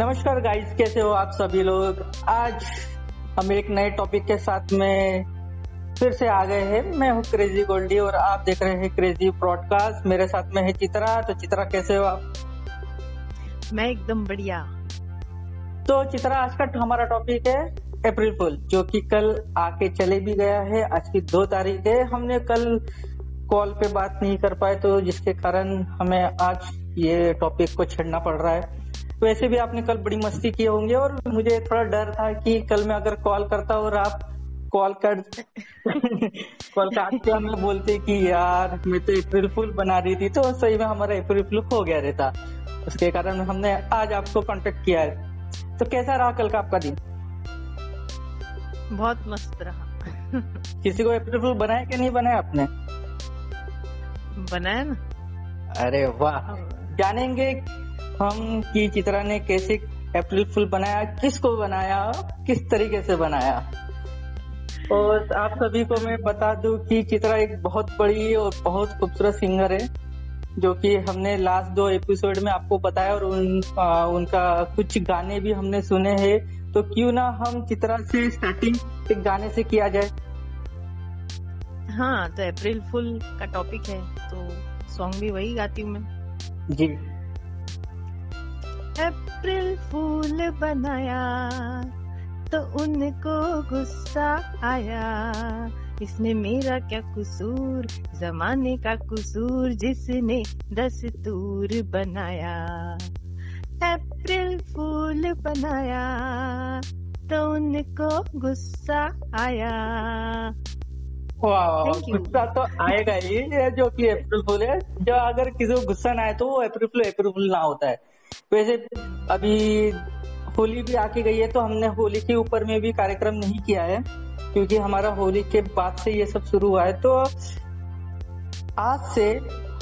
नमस्कार गाइस कैसे हो आप सभी लोग? आज हम एक नए टॉपिक के साथ में फिर से आ गए हैं। मैं हूँ क्रेजी गोल्डी और आप देख रहे हैं क्रेजी ब्रॉडकास्ट मेरे साथ में है चित्रा। तो चित्रा कैसे हो आप? मैं एकदम बढ़िया। तो चित्रा आज का हमारा टॉपिक है अप्रैल फुल जो कि कल आके चले भी गया है। आज की दो तारीख है। हमने कल कॉल पे बात नहीं कर पाए तो जिसके कारण हमें आज ये टॉपिक को छेड़ना पड़ रहा है। वैसे भी आपने कल बड़ी मस्ती की होंगे और मुझे थोड़ा डर था कि कल मैं अगर कॉल करता और आप कॉल कर कॉल काट के हमें बोलते कि यार मैं तो अप्रैल फुल बना रही थी तो सही में हमारा अप्रैल फुल हो गया रहता। उसके कारण हमने आज आपको कांटेक्ट किया है। तो कैसा रहा कल का आपका दिन? बहुत मस्त रहा। किसी को अप्रैल फुल बनाया कि नहीं बनाया आपने? बनाया ना? अरे वाह। जानेंगे हम की चित्रा ने कैसे अप्रैल फुल बनाया किसको बनाया किस तरीके से बनाया? और आप सभी को मैं बता दूँ कि चित्रा एक बहुत बड़ी और बहुत खूबसूरत सिंगर है जो कि हमने लास्ट दो एपिसोड में आपको बताया और उन, आ, उनका कुछ गाने भी हमने सुने हैं। तो क्यों ना हम चित्रा से स्टार्टिंग एक गाने से किया जाए? हाँ तो अप्रैल फुल का टॉपिक है तो सॉन्ग भी वही गाती हूँ मैं। जी। अप्रैल फूल बनाया तो उनको गुस्सा आया। इसने मेरा क्या कसूर जमाने का कसूर जिसने दस्तूर बनाया। अप्रैल फूल बनाया तो उनको गुस्सा आया। गुस्सा तो आएगा ही जो कि अप्रैल फूल है जो अगर किसी को गुस्सा ना आए तो वो अप्रैल फूल अप्रैल फूल ना होता है। वैसे अभी होली भी आके गई है तो हमने होली के ऊपर में भी कार्यक्रम नहीं किया है, क्योंकि हमारा होली के बाद से ये सब शुरू हुआ है। तो आज से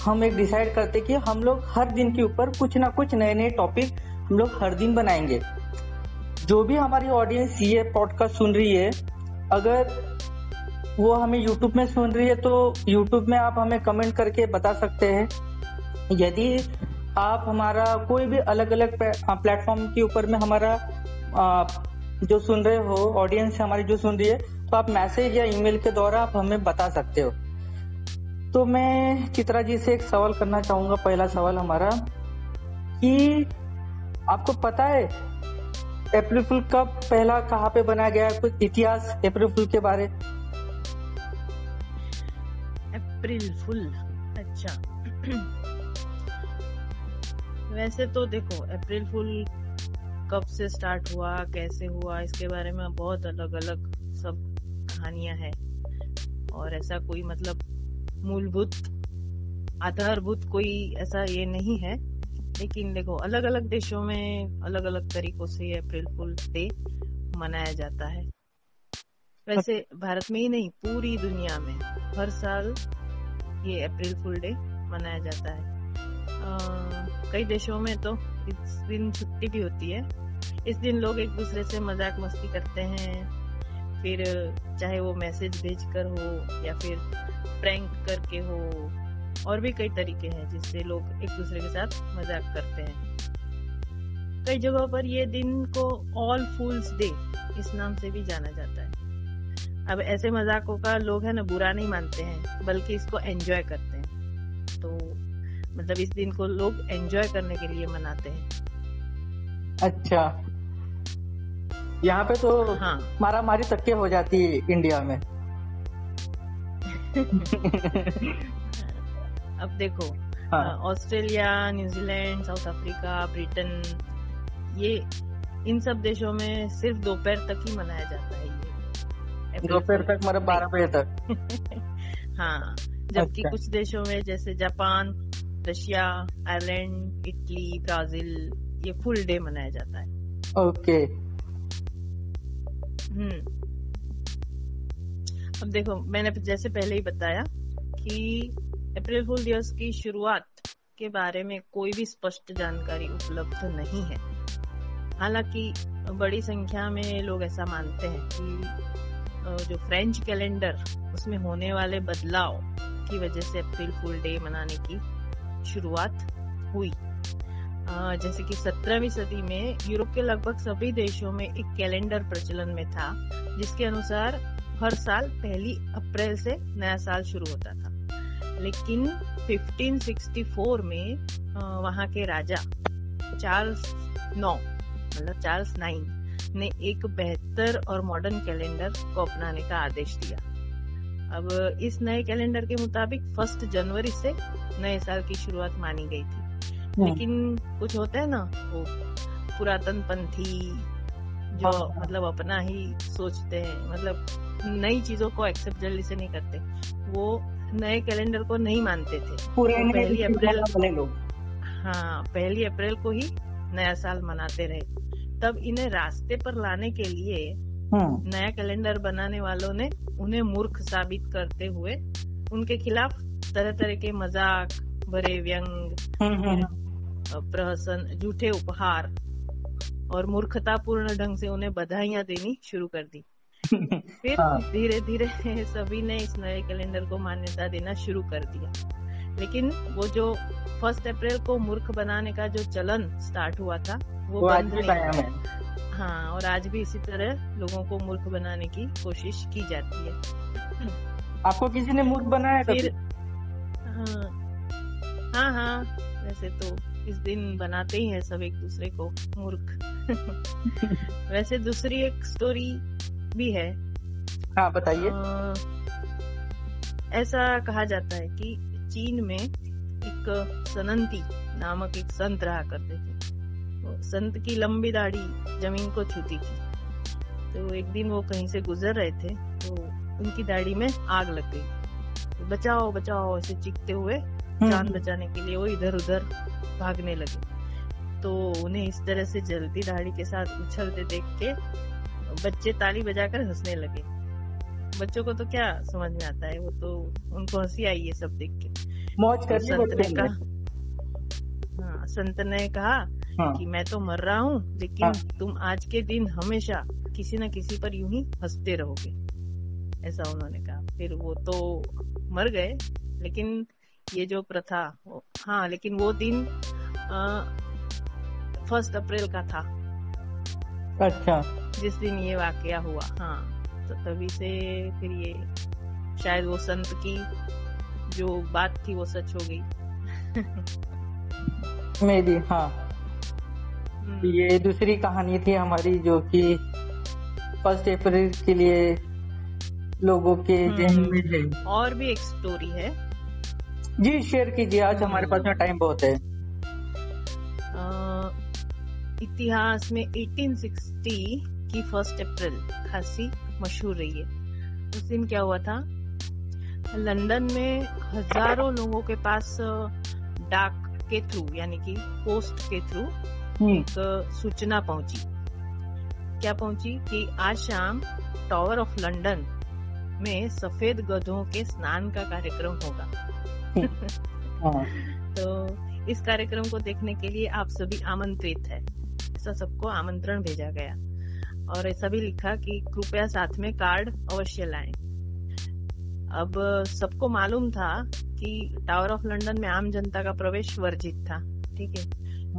हम एक डिसाइड करते कि हम लोग हर दिन के ऊपर कुछ ना कुछ नए नए टॉपिक हम लोग हर दिन बनाएँगे। जो भी हमारी ऑडियंस ये पॉडकास्ट सुन रही है, अगर वो हमें यूट्यूब में सुन रही है तो यूट्यूब में आप हमें कमेंट करके बता सकते हैं। यदि आप हमारा कोई भी अलग अलग प्लेटफॉर्म के ऊपर में हमारा जो सुन रहे हो ऑडियंस हमारी जो सुन रही है तो आप मैसेज या ईमेल के द्वारा आप हमें बता सकते हो। तो मैं चित्रा जी से एक सवाल करना चाहूँगा, पहला सवाल हमारा, कि आपको पता है, अप्रैल फुल कब पहला कहाँ पे बनाया गया, कुछ इतिहास अप्रैल फुल के बारे? अप्रैल फुल अच्छा। वैसे तो देखो अप्रैल फुल कब से स्टार्ट हुआ, कैसे हुआ, इसके बारे में बहुत अलग अलग सब कहानियाँ हैं। और ऐसा कोई मतलब मूलभूत, आधारभूत कोई ऐसा ये नहीं है। लेकिन देखो अलग अलग देशों में अलग अलग तरीकों से अप्रैल फुल डे मनाया जाता है। वैसे भारत में ही नहीं, पूरी दुनिया में हर साल ये अप्रैल फुल डे मनाया जाता है। कई देशों में तो इस दिन छुट्टी भी होती है। इस दिन लोग एक दूसरे से मज़ाक मस्ती करते हैं। फिर चाहे वो मैसेज भेज कर हो या फिर प्रैंक करके हो, और भी कई तरीके हैं जिससे लोग एक दूसरे के साथ मज़ाक करते हैं। कई जगहों पर ये दिन को ऑल फूल्स डे इस नाम से भी जाना जाता है। अब ऐसे मजाकों का लोग है ना, बुरा नहीं मानते हैं, बल्कि इसको एंजॉय करते हैं। मतलब इस दिन को लोग एंजॉय करने के लिए मनाते हैं। अच्छा। यहाँ पे तो हाँ। मारा मारी तक हो जाती है इंडिया में। अब देखो ऑस्ट्रेलिया हाँ। न्यूजीलैंड साउथ अफ्रीका ब्रिटेन ये इन सब देशों में सिर्फ़ दोपहर तक ही मनाया जाता है ये। दोपहर तक मतलब बारह बजे तक। हाँ जबकि अच्छा। कुछ देशों में जैसे Japan Russia Ireland Italy Brazil ये फुल डे मनाया जाता है। ओके। हम्म। अब देखो मैंने जैसे पहले ही बताया कि अप्रैल फूल दिवस की शुरुआत के बारे में कोई भी स्पष्ट जानकारी उपलब्ध नहीं है। हालाँकि बड़ी संख्या में लोग ऐसा मानते हैं कि जो फ्रेंच कैलेंडर उसमें होने वाले बदलाव की वजह से अप्रैल फूल डे मनाने की शुरुआत हुई। जैसे कि 17वीं सदी में यूरोप के लगभग सभी देशों में एक कैलेंडर प्रचलन में था, जिसके अनुसार हर साल पहली अप्रैल से नया साल शुरू होता था। लेकिन 1564 में वहाँ के राजा चार्ल्स नौ मतलब चार्ल्स नाइन ने एक बेहतर और मॉडर्न कैलेंडर को अपनाने का आदेश दिया। अब इस नए कैलेंडर के मुताबिक फ़र्स्ट जनवरी से नए साल की शुरुआत मानी गई थी। लेकिन कुछ होते है ना वो पुरातन पंथी जो हाँ। मतलब अपना ही सोचते हैं मतलब नई चीज़ों को एक्सेप्ट जल्दी से नहीं करते। वो नए कैलेंडर को नहीं मानते थे। पहली अप्रैल हाँ पहली अप्रैल को ही नया साल मनाते रहे। तब इन्हें रास्ते पर लाने के लिए नया कैलेंडर बनाने वालों ने उन्हें मूर्ख साबित करते हुए उनके खिलाफ तरह तरह के मज़ाक भरे व्यंग हम्म, हम्म, प्रहसन झूठे उपहार और मूर्खतापूर्ण ढंग से उन्हें बधाइयाँ देनी शुरू कर दी। फिर हाँ। धीरे धीरे सभी ने इस नए कैलेंडर को मान्यता देना शुरू कर दिया। लेकिन वो जो फ़र्स्ट अप्रैल को मूर्ख बनाने का जो चलन स्टार्ट हुआ था वो वो बंद नहीं। है और आज भी इसी तरह लोगों को मूर्ख बनाने की कोशिश की जाती है। आपको किसी ने मूर्ख बनाया फिर हाँ हाँ हाँ वैसे तो इस दिन बनाते ही है सब एक दूसरे को मूर्ख। वैसे दूसरी एक स्टोरी भी है। हाँ बताइए। ऐसा कहा जाता है कि चीन में एक सनंती नामक एक संत रहा करते थे। संत की लंबी दाढ़ी ज़मीन को छूती थी। तो एक दिन वो कहीं से गुजर रहे थे तो उनकी दाढ़ी में आग लग गई। तो बचाओ बचाओ ऐसे चीखते हुए हम्म, जान बचाने के लिए वो इधर उधर भागने लगे। तो उन्हें इस तरह से जलती दाढ़ी के साथ उछलते देख के बच्चे ताली बजाकर हंसने लगे। बच्चों को तो क्या समझ में आता है वो तो उनको हँसी आई है सब देख के। मौज तो कर संत ने ने कहा हाँ संत ने कहा हाँ। कि मैं तो मर रहा हूँ लेकिन हाँ। तुम आज के दिन हमेशा किसी न किसी पर यूँ ही हँसते रहोगे। ऐसा उन्होंने कहा। फिर वो तो मर गए लेकिन ये जो प्रथा हाँ लेकिन वो दिन फ़र्स्ट अप्रैल का था। अच्छा। जिस दिन ये वाकया हुआ हाँ तो तभी से फिर ये शायद वो संत की जो बात थी वो सच हो गई। मे भी हाँ। ये दूसरी कहानी थी हमारी जो कि फ़र्स्ट अप्रैल के लिए लोगों के हम्म। जहन में है और भी एक स्टोरी है। जी शेयर कीजिए आज हमारे पास में टाइम बहुत है। इतिहास में 1860 की फ़र्स्ट अप्रैल खासी मशहूर रही है। उस दिन क्या हुआ था? लंदन में हज़ारों लोगों के पास डाक के थ्रू यानी कि पोस्ट के थ्रू एक सूचना पहुँची। क्या पहुँची? कि आज शाम टावर ऑफ़ लंदन में सफ़ेद गधों के स्नान का कार्यक्रम होगा। हाँ। तो इस कार्यक्रम को देखने के लिए आप सभी आमंत्रित है। ऐसा सबको आमंत्रण भेजा गया। और ऐसा भी लिखा कि कृपया साथ में कार्ड अवश्य लाएँ। अब सबको मालूम था कि टावर ऑफ़ लंदन में आम जनता का प्रवेश वर्जित था। ठीक है?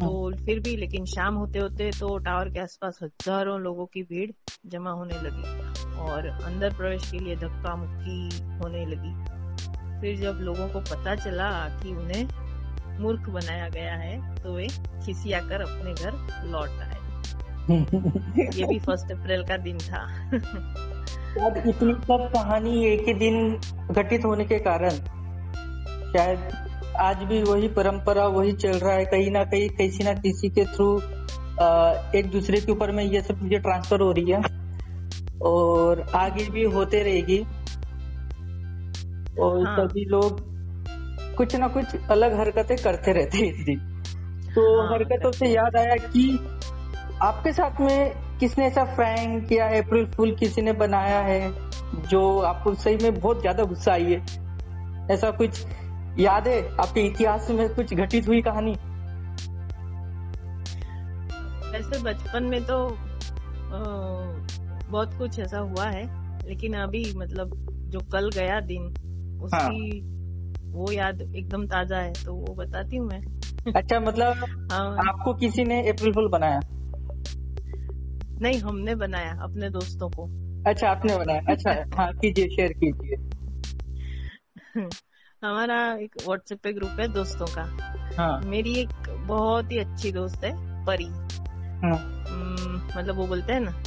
तो फिर भी लेकिन शाम होते होते तो टावर के आसपास हज़ारों लोगों की भीड़ जमा होने लगी और अंदर प्रवेश के लिए धक्का मुक्की होने लगी। फिर जब लोगों को पता चला कि उन्हें मूर्ख बनाया गया है तो वे खिसियाकर अपने घर लौट आए। ये भी फ़र्स्ट अप्रैल का दिन था। शायद इतनी सब कहानी एक ही दिन घटित होने के कारण शायद आज भी वही परंपरा वही चल रहा है कहीं ना कहीं किसी ना किसी के थ्रू एक दूसरे के ऊपर में ये सब चीज़ें ट्रांसफ़र हो रही है और आगे भी होते रहेगी। और हाँ। सभी लोग कुछ ना कुछ अलग हरकतें करते रहते हैं इस दिन। तो हाँ, हरकतों से याद आया कि आपके साथ में किसने ऐसा फ्रैंक या अप्रैल फूल किसी ने बनाया है जो आपको सही में बहुत ज़्यादा गुस्सा आई है? ऐसा कुछ याद है आपके इतिहास में कुछ घटित हुई कहानी? वैसे बचपन में तो अ, बहुत कुछ ऐसा हुआ है लेकिन अभी मतलब जो कल गया दिन उसकी हाँ। वो याद एकदम ताज़ा है तो वो बताती हूँ मैं। अच्छा मतलब हाँ। आपको किसी ने अप्रैल फुल बनाया? नहीं हमने बनाया अपने दोस्तों को। अच्छा आपने बनाया। अच्छा हाँ कीजिए शेयर कीजिए। हमारा एक व्हाट्सएप पे ग्रुप है दोस्तों का। हाँ। मेरी एक बहुत ही अच्छी दोस्त है परी। हाँ। मतलब वो बोलते हैं ना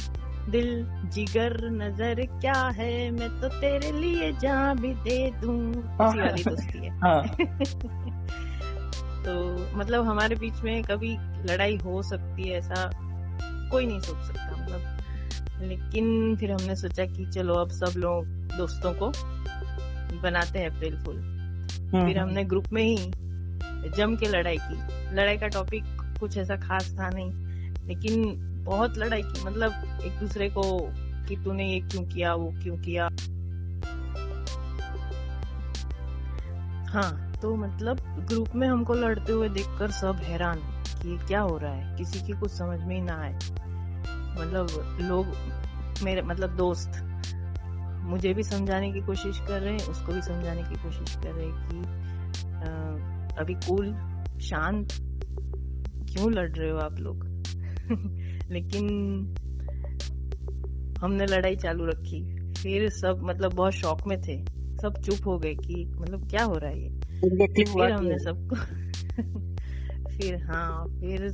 दिल जिगर नज़र क्या है मैं तो तेरे लिए जहाँ भी दे दूँ। उसी वाली दोस्ती है। हाँ। तो मतलब हमारे बीच में कभी लड़ाई हो सकती है ऐसा कोई नहीं सोच सकता मतलब। लेकिन फिर हमने सोचा कि चलो अब सब लोग दोस्तों को बनाते हैं अप्रैल फुल। फिर हमने ग्रुप में ही जम के लड़ाई की। लड़ाई का टॉपिक कुछ ऐसा खास था नहीं लेकिन बहुत लड़ाई की। मतलब एक दूसरे को कि तूने ये क्यों किया वो क्यों किया। हाँ तो मतलब ग्रुप में हमको लड़ते हुए देखकर सब हैरान कि ये क्या हो रहा है किसी की कुछ समझ में ही ना आए। मतलब लोग मेरे मतलब दोस्त मुझे भी समझाने की कोशिश कर रहे हैं उसको भी समझाने की कोशिश कर रहे हैं कि अ, अभी कूल शांत क्यों लड़ रहे हो आप लोग? लेकिन हमने लड़ाई चालू रखी। फिर सब मतलब बहुत शौक में थे। सब चुप हो गए कि मतलब क्या हो रहा है ये? फिर हमने सबको फिर हाँ फिर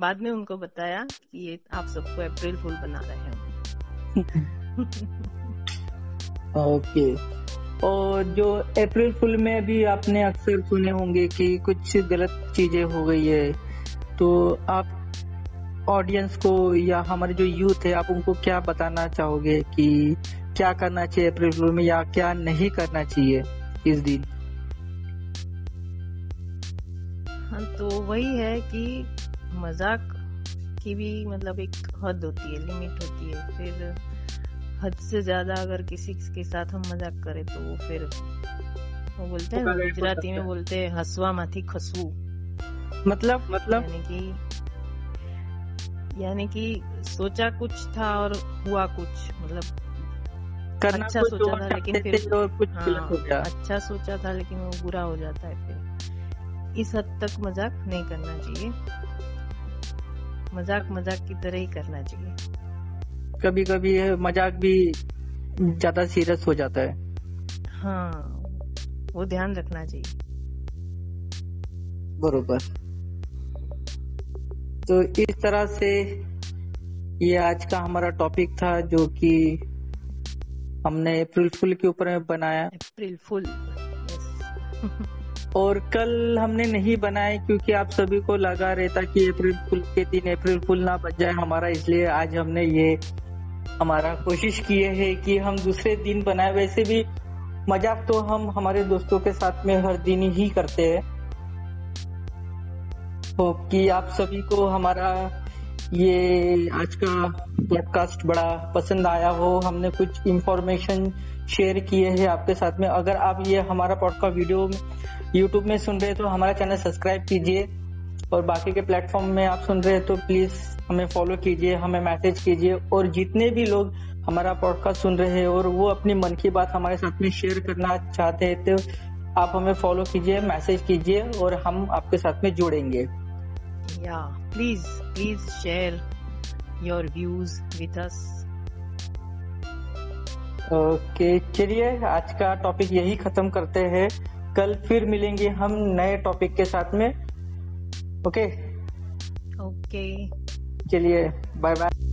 बाद में उनको बताया कि ये आप सबको अप्रैल फुल बना रहे हैं ओके और जो अप्रैल फुल में भी आपने अक्सर सुने होंगे कि कुछ गलत चीज़ें हो गई है तो आप ऑडियंस को या हमारे जो यूथ है, आप उनको क्या बताना चाहोगे कि क्या करना चाहिए अप्रैल फुल में या क्या नहीं करना चाहिए इस दिन? हाँ तो वही है कि मज़ाक की भी मतलब एक हद होती है लिमिट होती है। फिर हद से ज़्यादा अगर किसी के साथ हम मज़ाक करें तो वो फिर वो बोलते हैं तो हो गुजराती में है। बोलते हैं हसवा माथी खसू मतलब मतलब? यानी कि यानी कि सोचा कुछ था और हुआ कुछ मतलब करना अच्छा कुछ सोचा था, लेकिन फिर- और कुछ हाँ हो गया। अच्छा सोचा था लेकिन वो बुरा हो जाता है फिर। इस हद तक मज़ाक नहीं करना चाहिए। मज़ाक मज़ाक की तरह ही करना चाहिए। कभी कभी मज़ाक भी ज़्यादा सीरियस हो जाता है। हाँ वो ध्यान रखना चाहिए। बरोबर। तो इस तरह से ये आज का हमारा टॉपिक था जो कि हमने अप्रैल फुल के ऊपर में बनाया। अप्रैल फुल और कल हमने नहीं बनाया क्योंकि आप सभी को लगा रहता कि अप्रैल फुल के दिन अप्रैल फुल ना बच जाए हमारा इसलिए आज हमने ये हमारा कोशिश किए है कि हम दूसरे दिन बनाए, वैसे भी मज़ाक तो हम हमारे दोस्तों के साथ में हर दिन ही करते हैं। होप कि आप सभी को हमारा ये आज का पॉडकास्ट बड़ा पसंद आया हो। हमने कुछ इंफॉर्मेशन शेयर किए हैं आपके साथ में। अगर आप ये हमारा पॉडकास्ट वीडियो यूट्यूब में सुन रहे हैं तो हमारा चैनल सब्सक्राइब कीजिए। और बाकी के प्लेटफॉर्म में आप सुन रहे हैं तो प्लीज़ हमें फॉलो कीजिए हमें मैसेज कीजिए और जितने भी लोग हमारा पॉडकास्ट सुन रहे हैं और वो अपनी मन की बात हमारे साथ में शेयर करना चाहते हैं तो आप हमें फॉलो कीजिए मैसेज कीजिए और हम आपके साथ में जुड़ेंगे। या please please share your views with us okay चलिए आज का टॉपिक यही खत्म करते हैं। कल फिर मिलेंगे हम नए टॉपिक के साथ में। Okay okay. चलिए बाय बाय